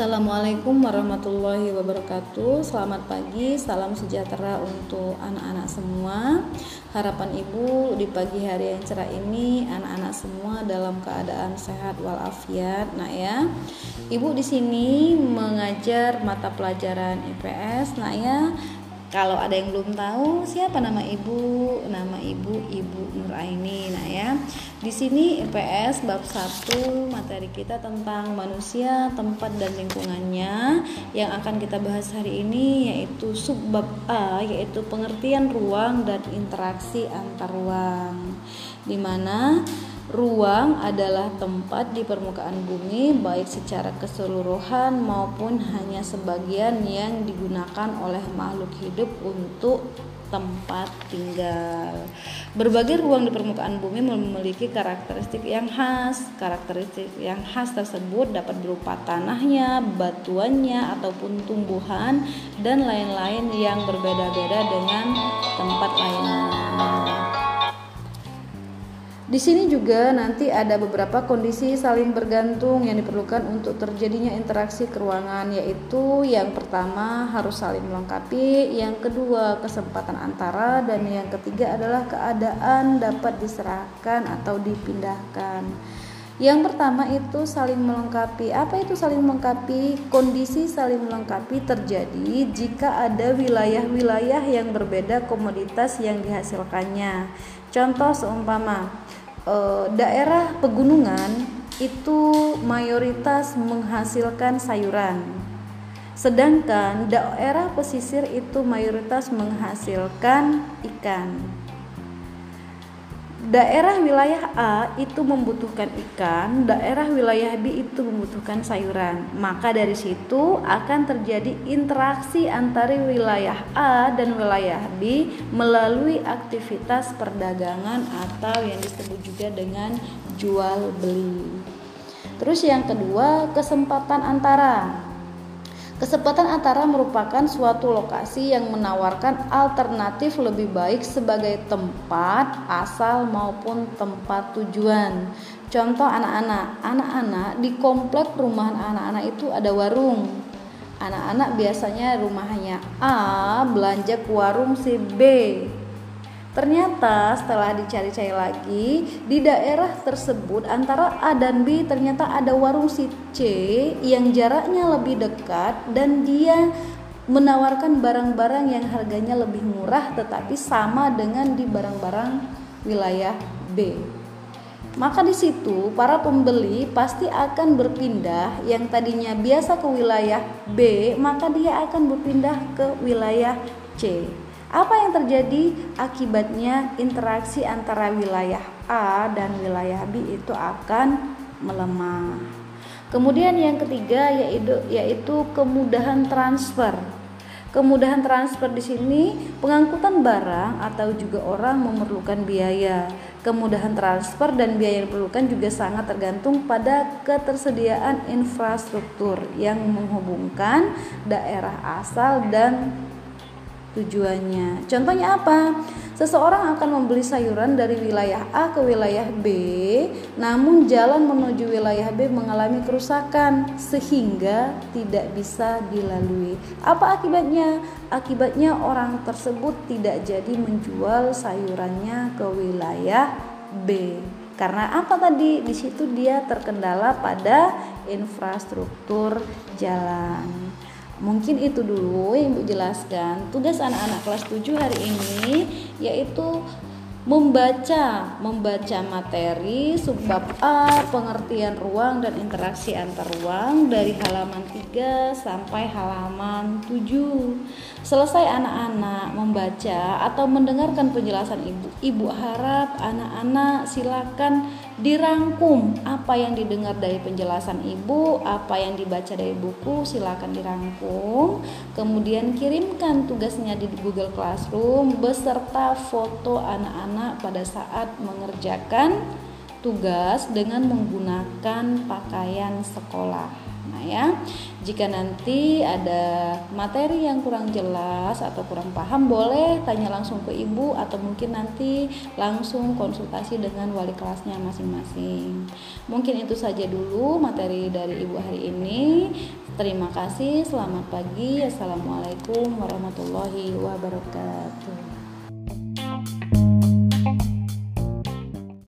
Assalamualaikum warahmatullahi wabarakatuh. Selamat pagi, salam sejahtera untuk anak-anak semua. Harapan Ibu di pagi hari yang cerah ini anak-anak semua dalam keadaan sehat walafiat. Nah ya. Ibu di sini mengajar mata pelajaran IPS. Nah ya, kalau ada yang belum tahu siapa nama ibu, nama ibu Ibu Nuraini. Nah ya, di sini IPS bab 1 materi kita tentang manusia, tempat dan lingkungannya yang akan kita bahas hari ini yaitu subbab A yaitu pengertian ruang dan interaksi antar ruang. Di mana Ruang adalah tempat di permukaan bumi, baik secara keseluruhan maupun hanya sebagian yang digunakan oleh makhluk hidup untuk tempat tinggal. Berbagai ruang di permukaan bumi memiliki karakteristik yang khas. Karakteristik yang khas tersebut dapat berupa tanahnya, batuannya, ataupun tumbuhan dan lain-lain yang berbeda-beda dengan tempat lainnya. Di sini juga nanti ada beberapa kondisi saling bergantung yang diperlukan untuk terjadinya interaksi keruangan yaitu yang pertama harus saling melengkapi, yang kedua kesempatan antara dan yang ketiga adalah keadaan dapat diserahkan atau dipindahkan. Yang pertama itu saling melengkapi. Apa itu saling melengkapi? Kondisi saling melengkapi terjadi jika ada wilayah-wilayah yang berbeda komoditas yang dihasilkannya. Contoh seumpama eh, daerah pegunungan itu mayoritas menghasilkan sayuran. Sedangkan daerah pesisir itu mayoritas menghasilkan ikan daerah wilayah A itu membutuhkan ikan, daerah wilayah B itu membutuhkan sayuran. Maka dari situ akan terjadi interaksi antara wilayah A dan wilayah B melalui aktivitas perdagangan atau yang disebut juga dengan jual beli. Terus yang kedua, kesempatan antara. Kesempatan antara merupakan suatu lokasi yang menawarkan alternatif lebih baik sebagai tempat asal maupun tempat tujuan. Contoh anak-anak, anak-anak di komplek perumahan anak-anak itu ada warung. Anak-anak biasanya rumahnya A belanja ke warung si B Ternyata setelah dicari-cari lagi di daerah tersebut antara A dan B ternyata ada warung si C yang jaraknya lebih dekat dan dia menawarkan barang-barang yang harganya lebih murah tetapi sama dengan di barang-barang wilayah B. Maka di situ para pembeli pasti akan berpindah yang tadinya biasa ke wilayah B, maka dia akan berpindah ke wilayah C. Apa yang terjadi akibatnya interaksi antara wilayah A dan wilayah B itu akan melemah. Kemudian yang ketiga yaitu yaitu kemudahan transfer. Kemudahan transfer di sini pengangkutan barang atau juga orang memerlukan biaya. Kemudahan transfer dan biaya yang diperlukan juga sangat tergantung pada ketersediaan infrastruktur yang menghubungkan daerah asal dan tujuannya. Contohnya apa? Seseorang akan membeli sayuran dari wilayah A ke wilayah B, namun jalan menuju wilayah B mengalami kerusakan sehingga tidak bisa dilalui. Apa akibatnya? Akibatnya orang tersebut tidak jadi menjual sayurannya ke wilayah B. Karena apa tadi? Di situ dia terkendala pada infrastruktur jalan. Mungkin itu dulu yang Ibu jelaskan. Tugas anak-anak kelas 7 hari ini yaitu membaca membaca materi subbab A pengertian ruang dan interaksi antar ruang dari halaman 3 sampai halaman 7 selesai anak-anak membaca atau mendengarkan penjelasan ibu ibu harap anak-anak silakan dirangkum apa yang didengar dari penjelasan ibu, apa yang dibaca dari buku, silakan dirangkum. Kemudian kirimkan tugasnya di Google Classroom beserta foto anak-anak pada saat mengerjakan tugas dengan menggunakan pakaian sekolah. Nah ya, jika nanti ada materi yang kurang jelas atau kurang paham boleh tanya langsung ke ibu atau mungkin nanti langsung konsultasi dengan wali kelasnya masing-masing. Mungkin itu saja dulu materi dari ibu hari ini. Terima kasih, selamat pagi. Assalamualaikum warahmatullahi wabarakatuh.